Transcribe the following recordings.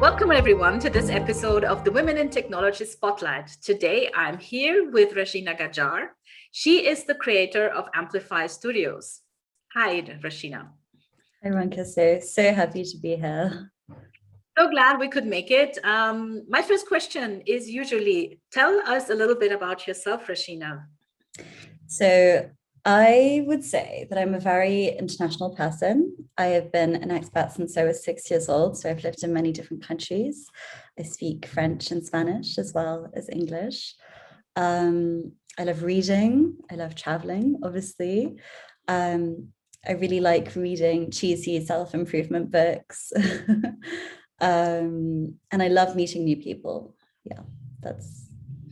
Welcome, everyone, to this episode of the Women in Technology Spotlight. Today, I'm here with Rashina Gajjar. She is the creator of Amplify Studios. Hi, Rashina. Hi, Ronka. So, so happy to be here. So glad we could make it. Um, my first question is usually tell us a little bit about yourself, Rashina. So, I would say that I'm a very international person. I have been an expat since I was six years old. So I've lived in many different countries. I speak French and Spanish as well as English. Um, I love reading. I love traveling, obviously. Um, I really like reading cheesy self improvement books. um, and I love meeting new people. Yeah, that's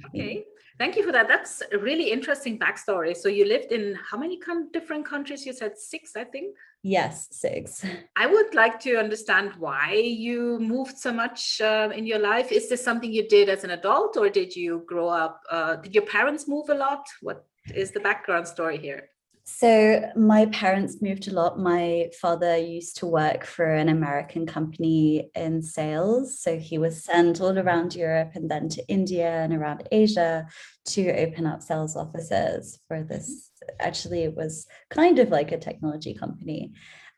okay. Thank you for that. That's a really interesting backstory. So you lived in how many different countries? You said six, I think. Yes, six. I would like to understand why you moved so much uh, in your life. Is this something you did as an adult, or did you grow up? Uh, did your parents move a lot? What is the background story here? So my parents moved a lot. My father used to work for an American company in sales. So he was sent all around Europe and then to India and around Asia to open up sales offices for this. Actually, it was kind of like a technology company.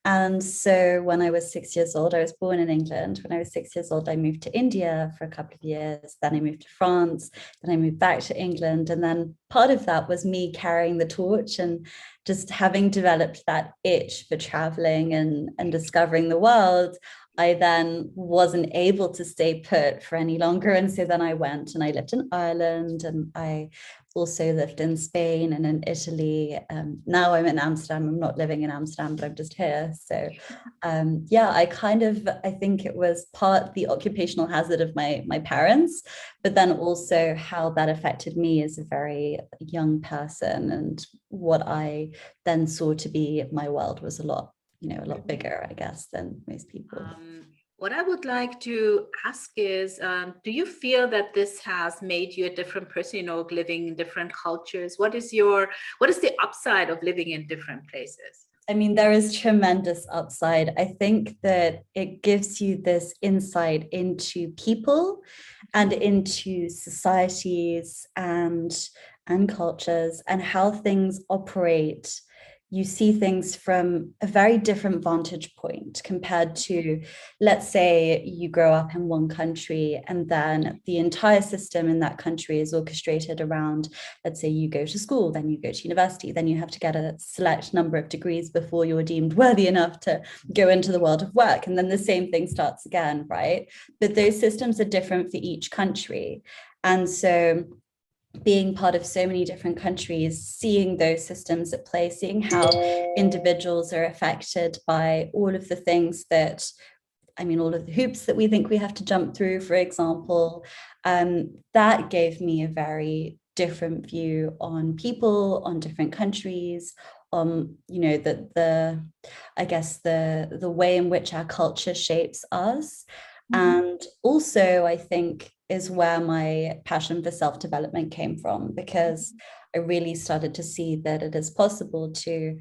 And so when I was six years old, I was born in England. When I was six years old, I moved to India for a couple of years. Then I moved to France. Then I moved back to England. And then part of that was me carrying the torch and just having developed that itch for traveling and, and discovering the world. I then wasn't able to stay put for any longer. And so then I went and I lived in Ireland and I also lived in Spain and in Italy. Um, now I'm in Amsterdam. I'm not living in Amsterdam, but I'm just here. So, um, yeah, I kind of I think it was part the occupational hazard of my my parents, but then also how that affected me as a very young person and what I then saw to be my world was a lot you know a lot bigger, I guess, than most people. Um, what I would like to ask is, um, do you feel that this has made you a different person, you know, living in different cultures? What is your, what is the upside of living in different places? I mean, there is tremendous upside. I think that it gives you this insight into people and into societies and and cultures and how things operate you see things from a very different vantage point compared to, let's say, you grow up in one country and then the entire system in that country is orchestrated around, let's say, you go to school, then you go to university, then you have to get a select number of degrees before you're deemed worthy enough to go into the world of work. And then the same thing starts again, right? But those systems are different for each country. And so being part of so many different countries, seeing those systems at play, seeing how individuals are affected by all of the things that, I mean, all of the hoops that we think we have to jump through, for example, um, that gave me a very different view on people, on different countries, on you know the the I guess the the way in which our culture shapes us. Mm-hmm. And also, I think is where my passion for self development came from because mm-hmm. I really started to see that it is possible to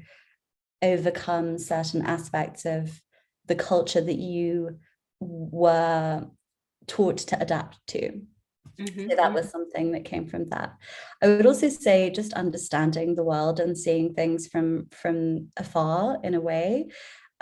overcome certain aspects of the culture that you were taught to adapt to. Mm-hmm. So that was something that came from that. I would also say just understanding the world and seeing things from from afar in a way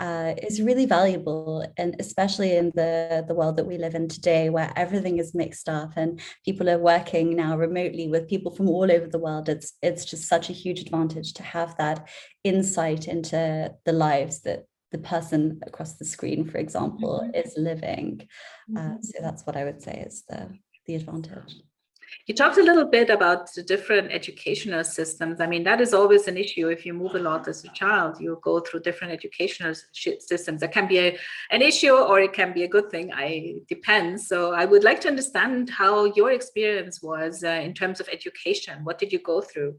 uh, is really valuable and especially in the the world that we live in today where everything is mixed up and people are working now remotely with people from all over the world it's it's just such a huge advantage to have that insight into the lives that the person across the screen for example mm-hmm. is living uh, mm-hmm. so that's what i would say is the the advantage you talked a little bit about the different educational systems. I mean, that is always an issue. If you move a lot as a child, you go through different educational systems. That can be a, an issue or it can be a good thing. I depends. So I would like to understand how your experience was uh, in terms of education. What did you go through?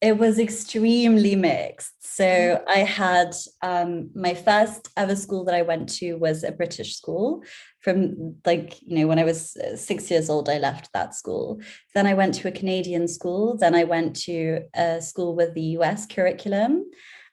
It was extremely mixed. So I had um, my first ever school that I went to was a British school. From like, you know, when I was uh, six years old, I left that school. Then I went to a Canadian school. Then I went to a school with the US curriculum.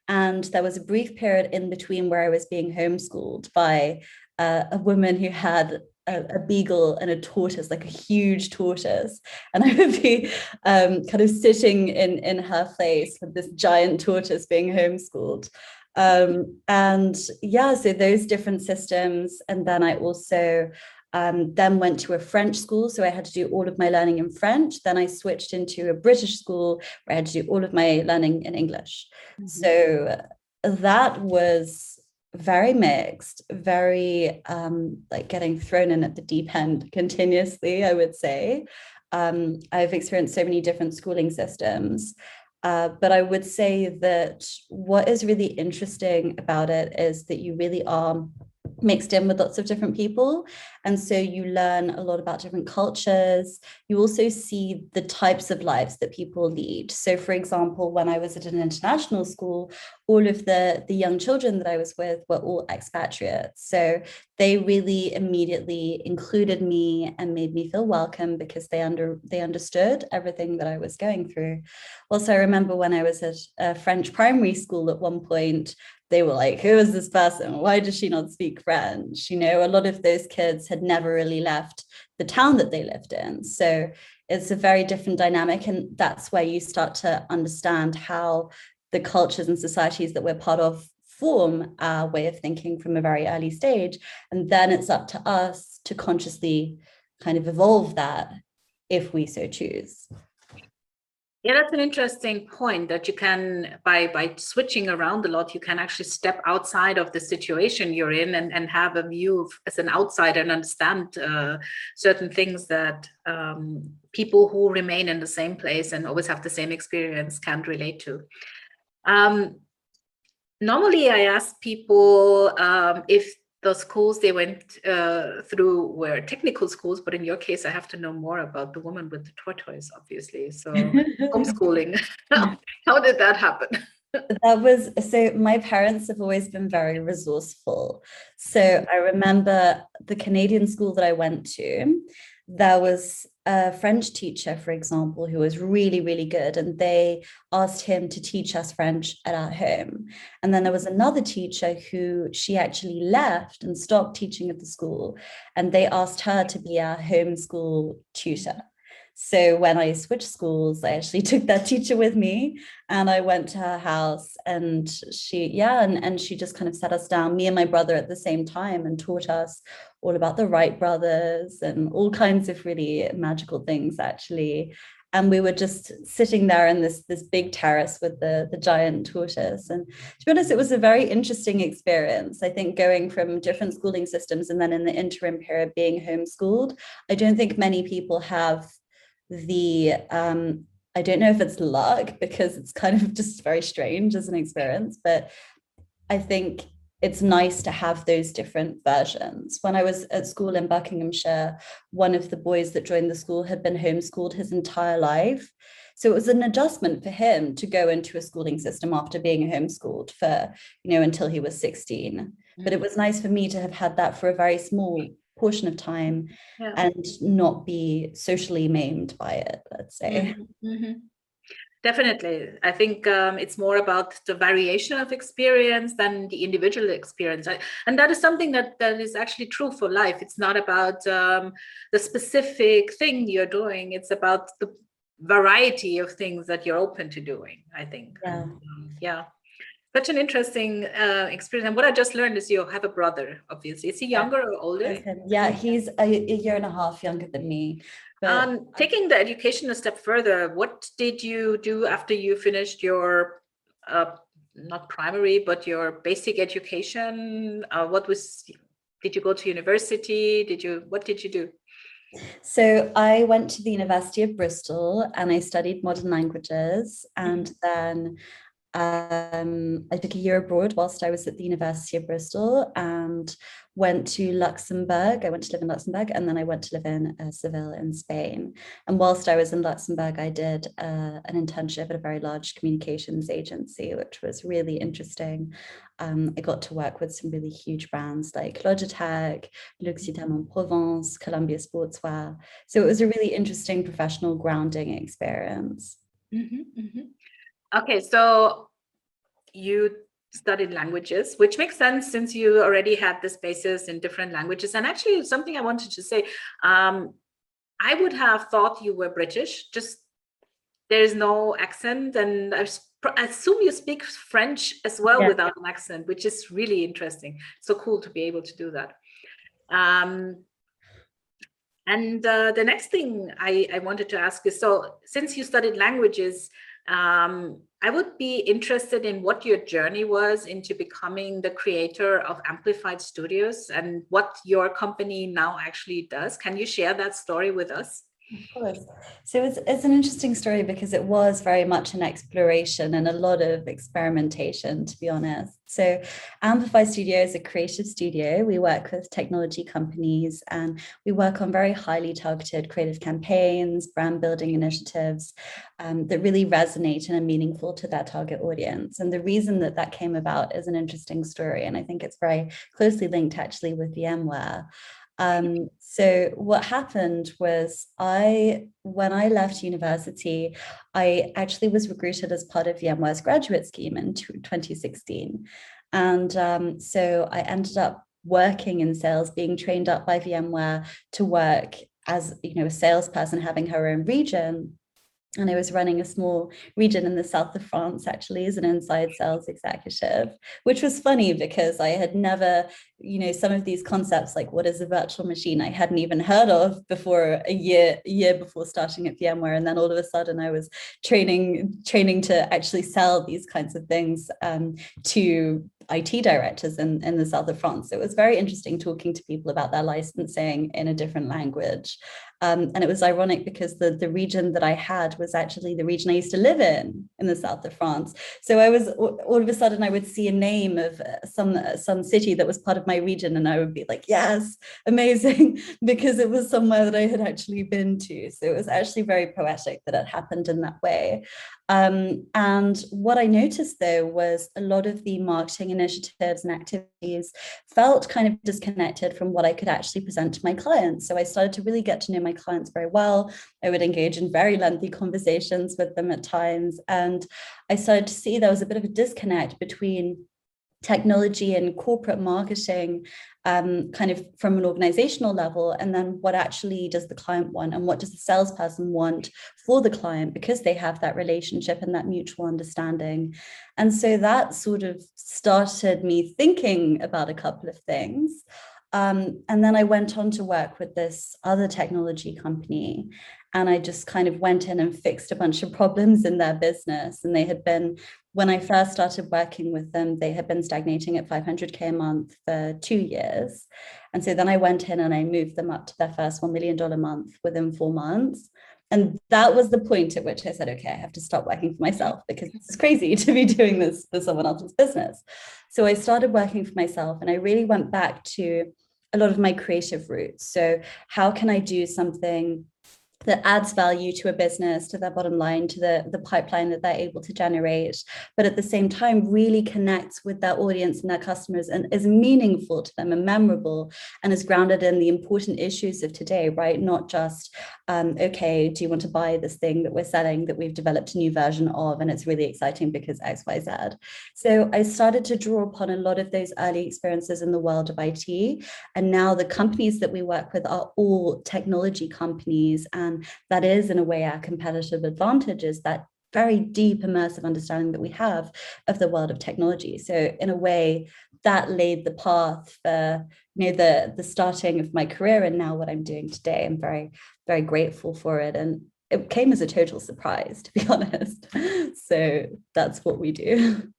And there was a brief period in between where I was being homeschooled by uh, a woman who had a, a, beagle and a tortoise, like a huge tortoise. And I would be um, kind of sitting in, in her place with this giant tortoise being homeschooled. Um, and yeah, so those different systems. And then I also um, then went to a French school. So I had to do all of my learning in French. Then I switched into a British school where I had to do all of my learning in English. Mm-hmm. So that was very mixed, very um, like getting thrown in at the deep end continuously, I would say. Um, I've experienced so many different schooling systems. Uh, but I would say that what is really interesting about it is that you really are mixed in with lots of different people. And so you learn a lot about different cultures. You also see the types of lives that people lead. So, for example, when I was at an international school, all of the, the young children that I was with were all expatriates. So they really immediately included me and made me feel welcome because they under they understood everything that I was going through. Also, I remember when I was at a French primary school at one point, they were like, who is this person? Why does she not speak French? You know, a lot of those kids had never really left the town that they lived in. So it's a very different dynamic. And that's where you start to understand how the cultures and societies that we're part of form our way of thinking from a very early stage. And then it's up to us to consciously kind of evolve that if we so choose. Yeah, that's an interesting point that you can by by switching around a lot, you can actually step outside of the situation you're in and, and have a view of, as an outsider and understand uh, certain things that um, people who remain in the same place and always have the same experience can't relate to. Um, normally, I ask people um, if the schools they went uh, through were technical schools, but in your case, I have to know more about the woman with the tortoise, obviously. So homeschooling, how did that happen? that was so my parents have always been very resourceful so i remember the canadian school that i went to there was a French teacher, for example, who was really, really good, and they asked him to teach us French at our home. And then there was another teacher who she actually left and stopped teaching at the school, and they asked her to be our homeschool tutor. So when I switched schools, I actually took that teacher with me and I went to her house and she, yeah, and, and she just kind of sat us down, me and my brother at the same time, and taught us all about the Wright brothers and all kinds of really magical things, actually. And we were just sitting there in this this big terrace with the the giant tortoise. And to be honest, it was a very interesting experience. I think going from different schooling systems and then in the interim period being homeschooled, I don't think many people have the um, I don't know if it's luck because it's kind of just very strange as an experience, but I think it's nice to have those different versions. When I was at school in Buckinghamshire, one of the boys that joined the school had been homeschooled his entire life. So it was an adjustment for him to go into a schooling system after being homeschooled for, you know, until he was 16. Mm-hmm. But it mm. was nice for me to have had that for a very small portion of time yeah. and not be socially maimed by it let's say. Mm-hmm. Mm-hmm. definitely. I think um, it's more about the variation of experience than the individual experience. And that is something that that is actually true for life. It's not about um, the specific thing you're doing. It's about the variety of things that you're open to doing i think. Yeah, um, yeah such an interesting uh, experience. And what I just learned is you have a brother, obviously. Is he younger or older? Yeah, he's a, a year and a half younger than me. But um, taking the education a step further, what did you do after you finished your, uh, not primary, but your basic education? Uh, what was, did you go to university? Did you, what did you do? So I went to the University of Bristol and I studied modern languages and then um, I took a year abroad whilst I was at the University of Bristol and went to Luxembourg. I went to live in Luxembourg and then I went to live in uh, Seville in Spain. And whilst I was in Luxembourg, I did uh, an internship at a very large communications agency, which was really interesting. Um, I got to work with some really huge brands like Logitech, L'Occitane en Provence, Columbia Sportswear. So it was a really interesting professional grounding experience. Mm -hmm, mm -hmm. Okay, so you studied languages, which makes sense since you already had this basis in different languages. And actually, something I wanted to say, um, I would have thought you were British, just there's no accent. And I assume you speak French as well yeah. without an accent, which is really interesting. So cool to be able to do that. Um, and uh, the next thing I, I wanted to ask is, so since you studied languages, um, I would be interested in what your journey was into becoming the creator of Amplified Studios and what your company now actually does. Can you share that story with us? Of course. So it's, it's an interesting story because it was very much an exploration and a lot of experimentation, to be honest. So Amplify Studio is a creative studio. We work with technology companies and we work on very highly targeted creative campaigns, brand building initiatives um, that really resonate and are meaningful to that target audience. And the reason that that came about is an interesting story. And I think it's very closely linked actually with VMware. Um, so what happened was I, when I left university, I actually was recruited as part of VMware's graduate scheme in 2016. And um, so I ended up working in sales, being trained up by VMware to work as you know a salesperson having her own region and I was running a small region in the south of France actually as an inside sales executive, which was funny because I had never, you know, some of these concepts like what is a virtual machine I hadn't even heard of before a year, year before starting at VMware. And then all of a sudden I was training, training to actually sell these kinds of things um, to IT directors in, in the south of France. It was very interesting talking to people about their licensing in a different language. Um, and it was ironic because the, the region that I had was actually the region I used to live in, in the south of France. So I was, all of a sudden I would see a name of uh, some, uh, some city that was part of my region and I would be like, yes, amazing, because it was somewhere that I had actually been to. So it was actually very poetic that it happened in that way. Um, and what I noticed though was a lot of the marketing initiatives and activities felt kind of disconnected from what I could actually present to my clients. So I started to really get to know my clients very well. I would engage in very lengthy conversations with them at times. And I started to see there was a bit of a disconnect between technology and corporate marketing um, kind of from an organizational level and then what actually does the client want and what does the salesperson want for the client because they have that relationship and that mutual understanding and so that sort of started me thinking about a couple of things um, and then I went on to work with this other technology company and I just kind of went in and fixed a bunch of problems in their business. And they had been, when I first started working with them, they had been stagnating at 500K a month for two years. And so then I went in and I moved them up to their first $1 million month within four months. And that was the point at which I said, okay, I have to stop working for myself because it's crazy to be doing this for someone else's business. So I started working for myself and I really went back to a lot of my creative roots. So how can I do something that adds value to a business, to their bottom line, to the, the pipeline that they're able to generate, but at the same time really connects with their audience and their customers and is meaningful to them and memorable and is grounded in the important issues of today, right? Not just, um, okay, do you want to buy this thing that we're selling that we've developed a new version of and it's really exciting because X, Y, Z. So I started to draw upon a lot of those early experiences in the world of IT. And now the companies that we work with are all technology companies and that is in a way our competitive advantage is that very deep immersive understanding that we have of the world of technology. So in a way that laid the path for you know the the starting of my career and now what I'm doing today. I'm very, very grateful for it. And it came as a total surprise, to be honest. So that's what we do.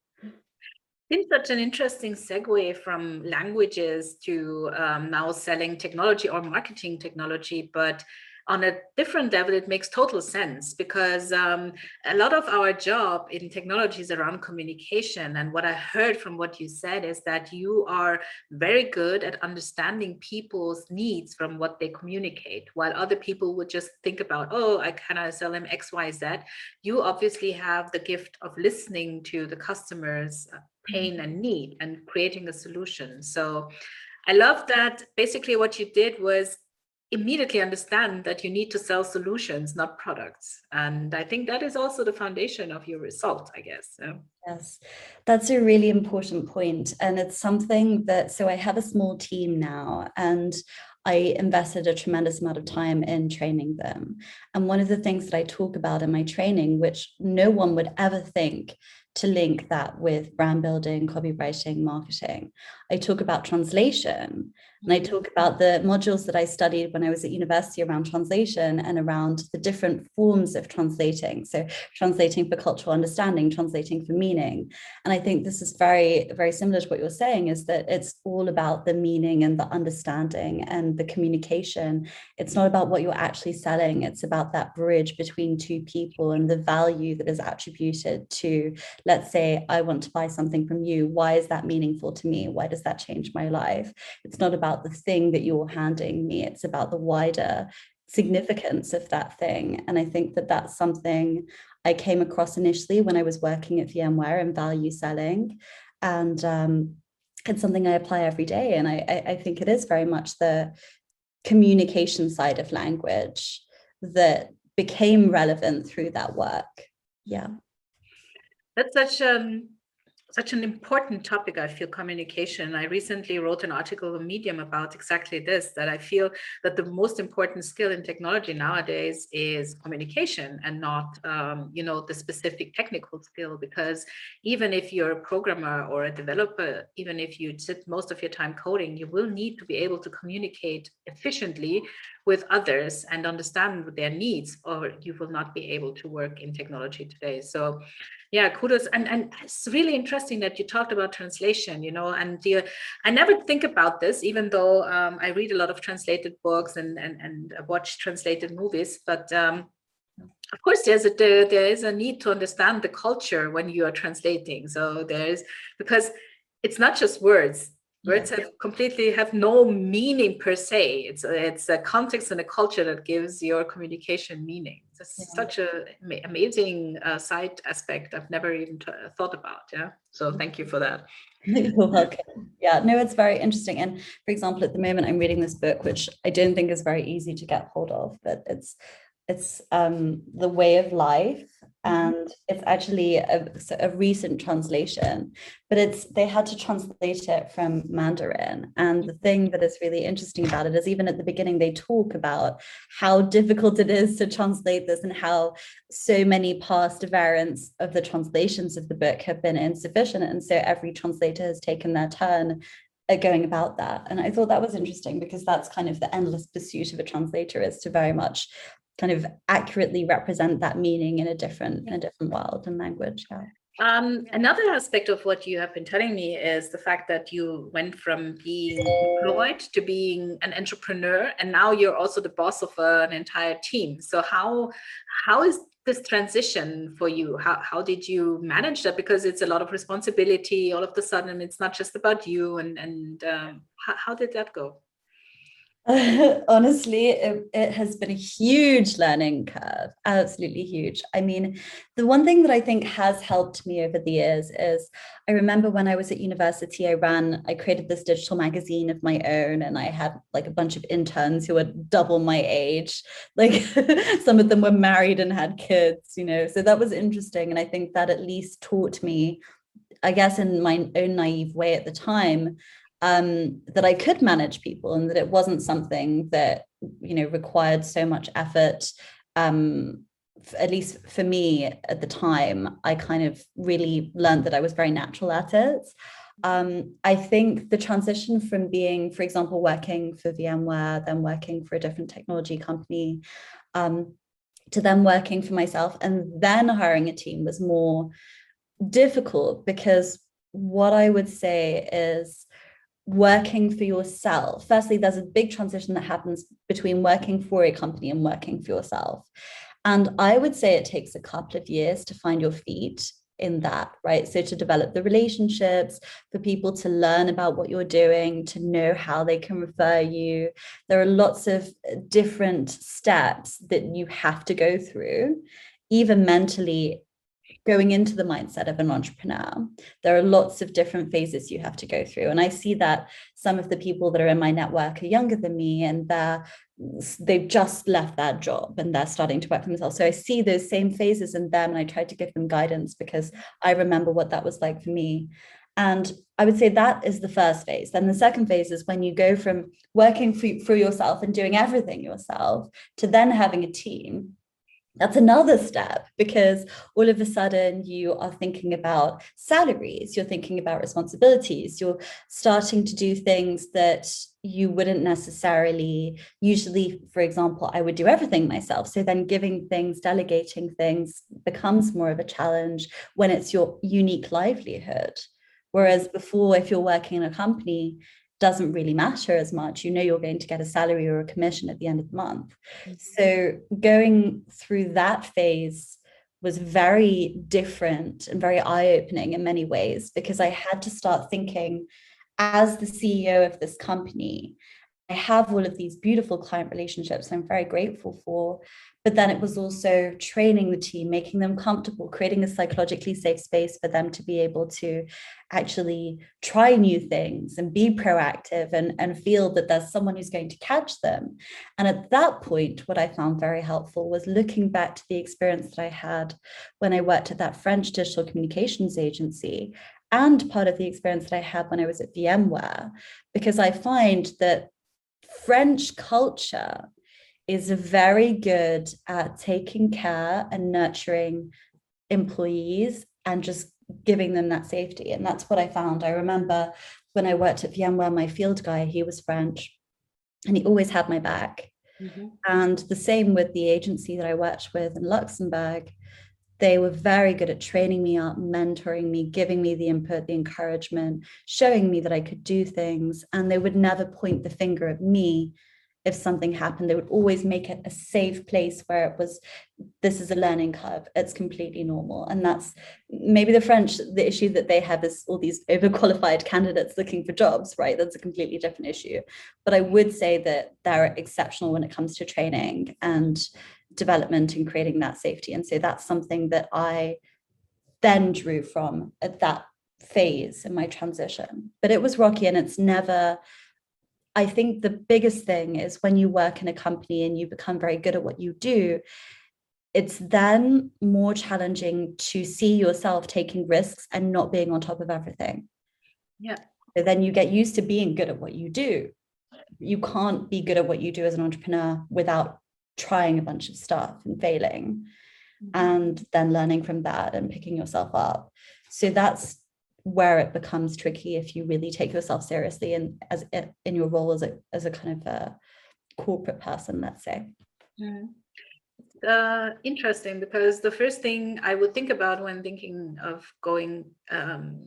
It's such an interesting segue from languages to um, now selling technology or marketing technology, but on a different level, it makes total sense because um, a lot of our job in technology is around communication. And what I heard from what you said is that you are very good at understanding people's needs from what they communicate, while other people would just think about, oh, I kind of sell them X, Y, Z. You obviously have the gift of listening to the customer's uh, pain mm-hmm. and need and creating a solution. So I love that basically what you did was immediately understand that you need to sell solutions, not products. And I think that is also the foundation of your result, I guess. Yeah. Yes, that's a really important point. And it's something that, so I have a small team now, and I invested a tremendous amount of time in training them. And one of the things that I talk about in my training, which no one would ever think to link that with brand building, copywriting, marketing. I talk about translation and I talk about the modules that I studied when I was at university around translation and around the different forms of translating. So, translating for cultural understanding, translating for meaning. And I think this is very, very similar to what you're saying is that it's all about the meaning and the understanding and the communication. It's not about what you're actually selling, it's about that bridge between two people and the value that is attributed to, let's say, I want to buy something from you. Why is that meaningful to me? Why does that change my life? It's not about about the thing that you're handing me. It's about the wider significance of that thing. And i think that that's something i came across initially when i was working at vmware and value selling. And um, it's something i apply every day. And I, I think it is very much the communication side of language that became relevant through that work. Yeah. That's such um such an important topic i feel communication. I recently wrote an article on medium about exactly this that i feel that the most important skill in technology nowadays is communication and not um, you know the specific technical skill because even if you're a programmer or a developer even if you sit most of your time coding you will need to be able to communicate efficiently with others and understand their needs or you will not be able to work in technology today. So yeah kudos. And and it's really interesting that you talked about translation you know and you, i never think about this even though um, i read a lot of translated books and and, and watch translated movies but um, of course there's a there, there is a need to understand the culture when you are translating. So there's because it's not just words words have completely have no meaning per se. It's a, it's a context and a culture that gives your communication meaning. It's yeah. such a amazing uh, side aspect i've never even t- thought about yeah? So thank you for that. You're welcome. Yeah no it's very interesting. And for example at the moment i'm reading this book which i don't think is very easy to get hold of but it's it's um the way of life. Mm-hmm. and it's actually a, a, recent translation but it's they had to translate it from mandarin. And the thing that is really interesting about it is even at the beginning they talk about how difficult it is to translate this and how so many past variants of the translations of the book have been insufficient. And so every translator has taken their turn at going about that. And i thought that was interesting because that's kind of the endless pursuit of a translator is to very much kind of accurately represent that meaning in a different in a different world and language yeah um, another aspect of what you have been telling me is the fact that you went from being employed to being an entrepreneur, and now you're also the boss of an entire team. So how how is this transition for you? How how did you manage that? Because it's a lot of responsibility. All of a sudden, it's not just about you. And and um, how, how did that go? honestly it, it, has been a huge learning curve absolutely huge. I mean the one thing that i think has helped me over the years is i remember when i was at university i ran i created this digital magazine of my own and i had like a bunch of interns who were double my age. Like some of them were married and had kids you know so that was interesting and i think that at least taught me i guess in my own naive way at the time um, that I could manage people and that it wasn't something that you know required so much effort. Um, at least for me at the time, I kind of really learned that I was very natural at it. Um, I think the transition from being, for example, working for VMware, then working for a different technology company, um, to then working for myself and then hiring a team was more difficult because what I would say is working for yourself. Firstly, there's a big transition that happens between working for a company and working for yourself. And I would say it takes a couple of years to find your feet in that, right? So to develop the relationships, for people to learn about what you're doing, to know how they can refer you. There are lots of different steps that you have to go through, even mentally going into the mindset of an entrepreneur. There are lots of different phases you have to go through. And I see that some of the people that are in my network are younger than me and they're they've just left that job and they're starting to work for themselves. So I see those same phases in them and I try to give them guidance because I remember what that was like for me. And I would say that is the first phase. Then the second phase is when you go from working for, for yourself and doing everything yourself to then having a team that's another step because all of a sudden you are thinking about salaries, you're thinking about responsibilities, you're starting to do things that you wouldn't necessarily usually for example i would do everything myself. So then giving things delegating things becomes more of a challenge when it's your unique livelihood. Whereas before if you're working in a company doesn't really matter as much. You know you're going to get a salary or a commission at the end of the month. Mm-hmm. So going through that phase was very different and very eye-opening in many ways because I had to start thinking as the CEO of this company, I have all of these beautiful client relationships I'm very grateful for, but then it was also training the team making them comfortable creating a psychologically safe space for them to be able to actually try new things and be proactive and, and feel that there's someone who's going to catch them. And at that point what i found very helpful was looking back to the experience that i had when i worked at that french digital communications agency and part of the experience that i had when i was at vmware because i find that french culture is very good at taking care and nurturing employees and just giving them that safety. And that's what I found. I remember when I worked at VMware, my field guy, he was French and he always had my back. Mm-hmm. And the same with the agency that I worked with in Luxembourg. They were very good at training me up, mentoring me, giving me the input, the encouragement, showing me that I could do things. And they would never point the finger at me if something happened. They would always make it a safe place where it was this is a learning curve. It's completely normal. And that's maybe the french the issue that they have is all these overqualified candidates looking for jobs right? That's a completely different issue. But i would say that they're exceptional when it comes to training and development and creating that safety and so that's something that i then drew from at that phase in my transition but it was rocky and it's never I think the biggest thing is when you work in a company and you become very good at what you do, it's then more challenging to see yourself taking risks and not being on top of everything. Yeah. So then you get used to being good at what you do. You can't be good at what you do as an entrepreneur without trying a bunch of stuff and failing mm-hmm. and then learning from that and picking yourself up. So that's where it becomes tricky if you really take yourself seriously and as in your role as a as a kind of a corporate person let's say mm. uh, interesting because the first thing i would think about when thinking of going um,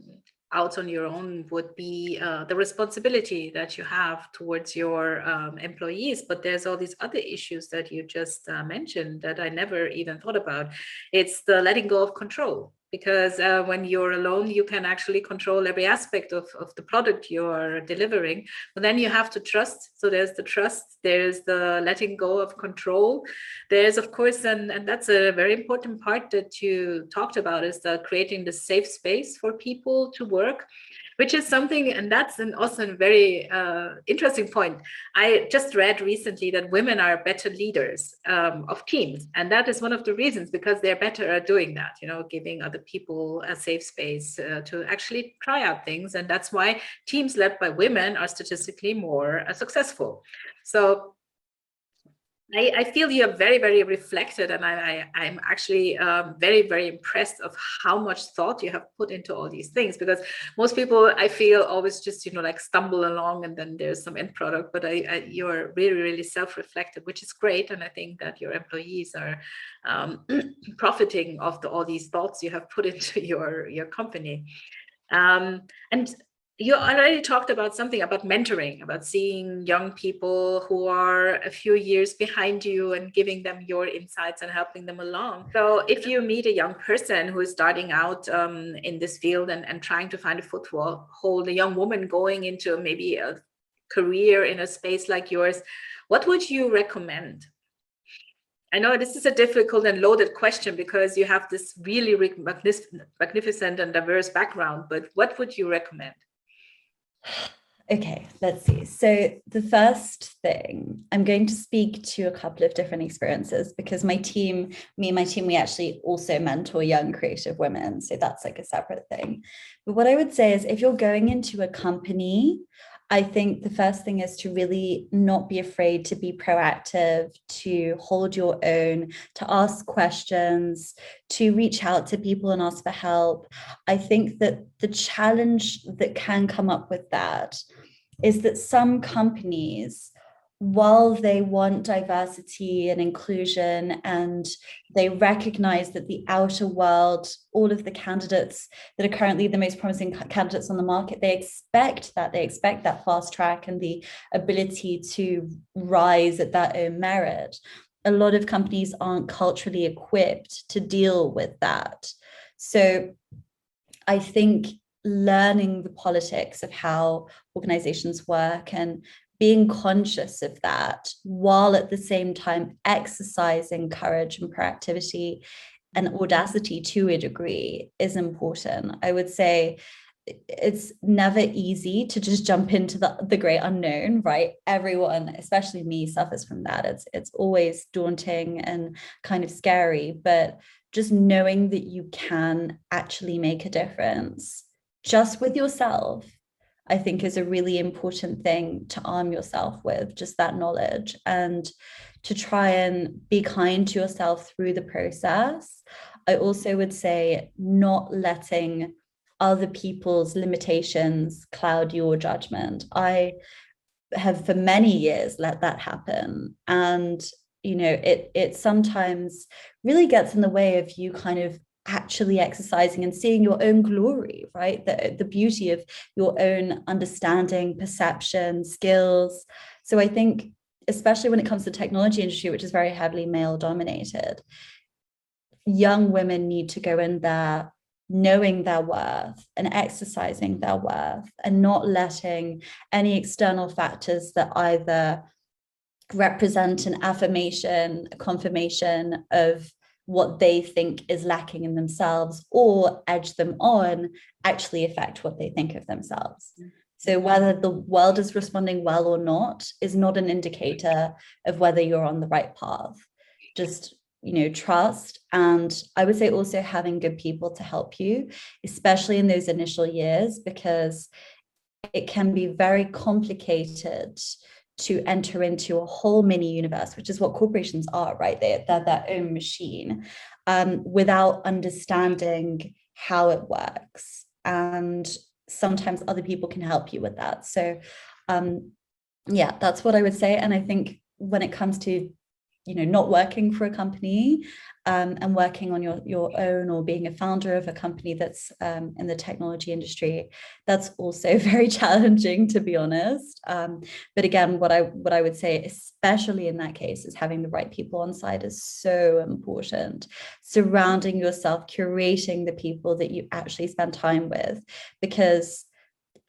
out on your own would be uh, the responsibility that you have towards your um, employees. But there's all these other issues that you just uh, mentioned that I never even thought about. It's the letting go of control because uh, when you're alone you can actually control every aspect of, of the product you're delivering. But then you have to trust. So there's the trust there's the letting go of control. There's of course and, and that's a very important part that you talked about is the creating the safe space for people to work which is something, and that's an also a very uh, interesting point. I just read recently that women are better leaders um, of teams, and that is one of the reasons because they're better at doing that. You know, giving other people a safe space uh, to actually try out things, and that's why teams led by women are statistically more uh, successful. So I, I, feel you are very, very reflected, and I, I, am actually um, very, very impressed of how much thought you have put into all these things. Because most people, I feel, always just you know like stumble along, and then there's some end product. But I, I you're really, really self-reflective, which is great, and I think that your employees are um, profiting of the, all these thoughts you have put into your your company. Um, and you already talked about something about mentoring, about seeing young people who are a few years behind you and giving them your insights and helping them along. So, if you meet a young person who is starting out um, in this field and, and trying to find a foothold, a young woman going into maybe a career in a space like yours, what would you recommend? I know this is a difficult and loaded question because you have this really magnificent and diverse background, but what would you recommend? Okay, let's see. So, the first thing, I'm going to speak to a couple of different experiences because my team, me and my team, we actually also mentor young creative women. So, that's like a separate thing. But what I would say is if you're going into a company I think the first thing is to really not be afraid to be proactive, to hold your own, to ask questions, to reach out to people and ask for help. I think that the challenge that can come up with that is that some companies while they want diversity and inclusion and they recognize that the outer world all of the candidates that are currently the most promising candidates on the market they expect that they expect that fast track and the ability to rise at their own merit. A lot of companies aren't culturally equipped to deal with that. So i think learning the politics of how organizations work and being conscious of that while at the same time exercising courage and proactivity and audacity to a degree is important. I would say it's never easy to just jump into the, the great unknown, right? Everyone, especially me, suffers from that. It's it's always daunting and kind of scary, but just knowing that you can actually make a difference just with yourself I think is a really important thing to arm yourself with, just that knowledge and to try and be kind to yourself through the process. I also would say not letting other people's limitations cloud your judgment. I have for many years let that happen. And you know, it it sometimes really gets in the way of you kind of actually exercising and seeing your own glory, right? The, the beauty of your own understanding, perception, skills. So I think, especially when it comes to the technology industry, which is very heavily male dominated, young women need to go in there knowing their worth and exercising their worth and not letting any external factors that either represent an affirmation, a confirmation of what they think is lacking in themselves or edge them on actually affect what they think of themselves. Mm. So whether the world is responding well or not is not an indicator of whether you're on the right path. Just you know trust and i would say also having good people to help you especially in those initial years because it can be very complicated to enter into a whole mini universe, which is what corporations are, right? They, they're their own machine um, without understanding how it works. And sometimes other people can help you with that. So, um, yeah, that's what I would say. And I think when it comes to you know not working for a company um, and working on your your own or being a founder of a company that's um, in the technology industry that's also very challenging to be honest. Um, but again what i what i would say especially in that case is having the right people on side is so important. Surrounding yourself curating the people that you actually spend time with because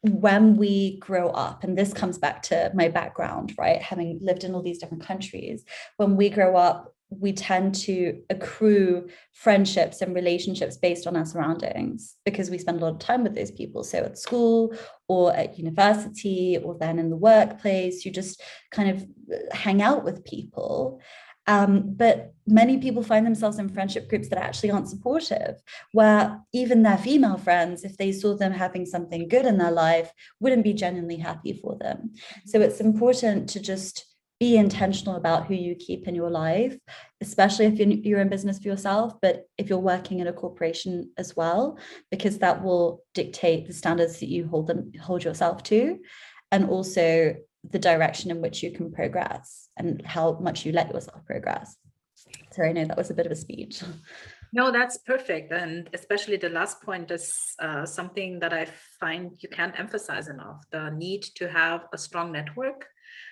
when we grow up, and this comes back to my background, right? Having lived in all these different countries, when we grow up, we tend to accrue friendships and relationships based on our surroundings because we spend a lot of time with those people. So at school or at university or then in the workplace, you just kind of uh, hang out with people. Um, but many people find themselves in friendship groups that actually aren't supportive, where even their female friends, if they saw them having something good in their life, wouldn't be genuinely happy for them. So it's important to just be intentional about who you keep in your life, especially if you're in business for yourself, but if you're working in a corporation as well, because that will dictate the standards that you hold them hold yourself to. And also the direction in which you can progress and how much you let yourself progress. Sorry, I know that was a bit of a speech. No, that's perfect. And especially the last point is uh, something that I find you can't emphasize enough the need to have a strong network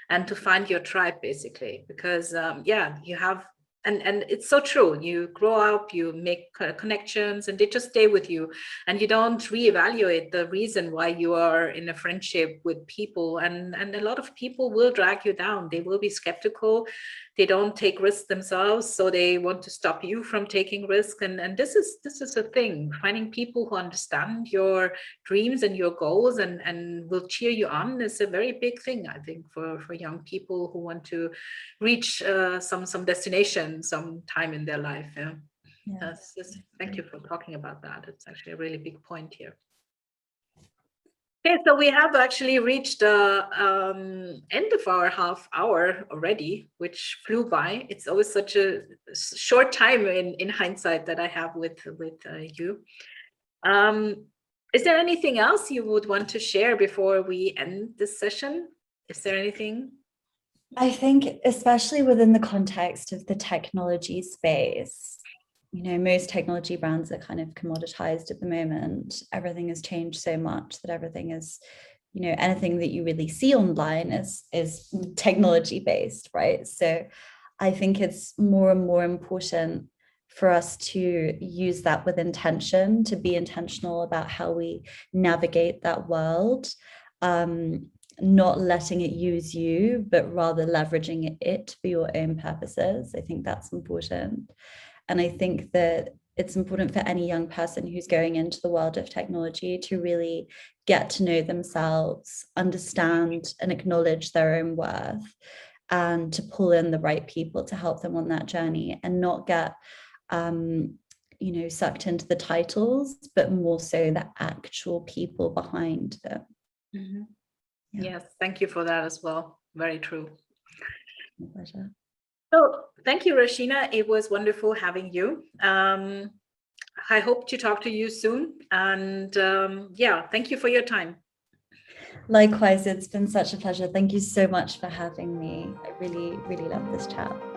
and to find your tribe, basically. Because, um, yeah, you have and and it's so true. You grow up you make connections and they just stay with you. And you don't reevaluate the reason why you are in a friendship with people. And and a lot of people will drag you down. They will be skeptical they don't take risks themselves so they want to stop you from taking risk. And and this is this is a thing finding people who understand your dreams and your goals and and will cheer you on is a very big thing i think for for young people who want to reach uh, some some destination some time in their life yeah, yeah. thank you for talking about that. It's actually a really big point here Okay, so we have actually reached the um, end of our half hour already, which flew by. It's always such a short time in, in hindsight that I have with, with uh, you. Um, is there anything else you would want to share before we end this session? Is there anything? I think, especially within the context of the technology space, you know most technology brands are kind of commoditized at the moment. Everything has changed so much that everything is you know anything that you really see online is is technology based right? So i think it's more and more important for us to use that with intention to be intentional about how we navigate that world. Um, not letting it use you but rather leveraging it for your own purposes. I think that's important and I think that it's important for any young person who's going into the world of technology to really get to know themselves, understand and acknowledge their own worth, and to pull in the right people to help them on that journey and not get um, you know sucked into the titles but more so the actual people behind them mm-hmm. yeah. yes thank you for that as well very true My pleasure so thank you, Rashina. It was wonderful having you. Um, I hope to talk to you soon. And um, yeah, thank you for your time. Likewise, it's been such a pleasure. Thank you so much for having me. I really, really love this chat.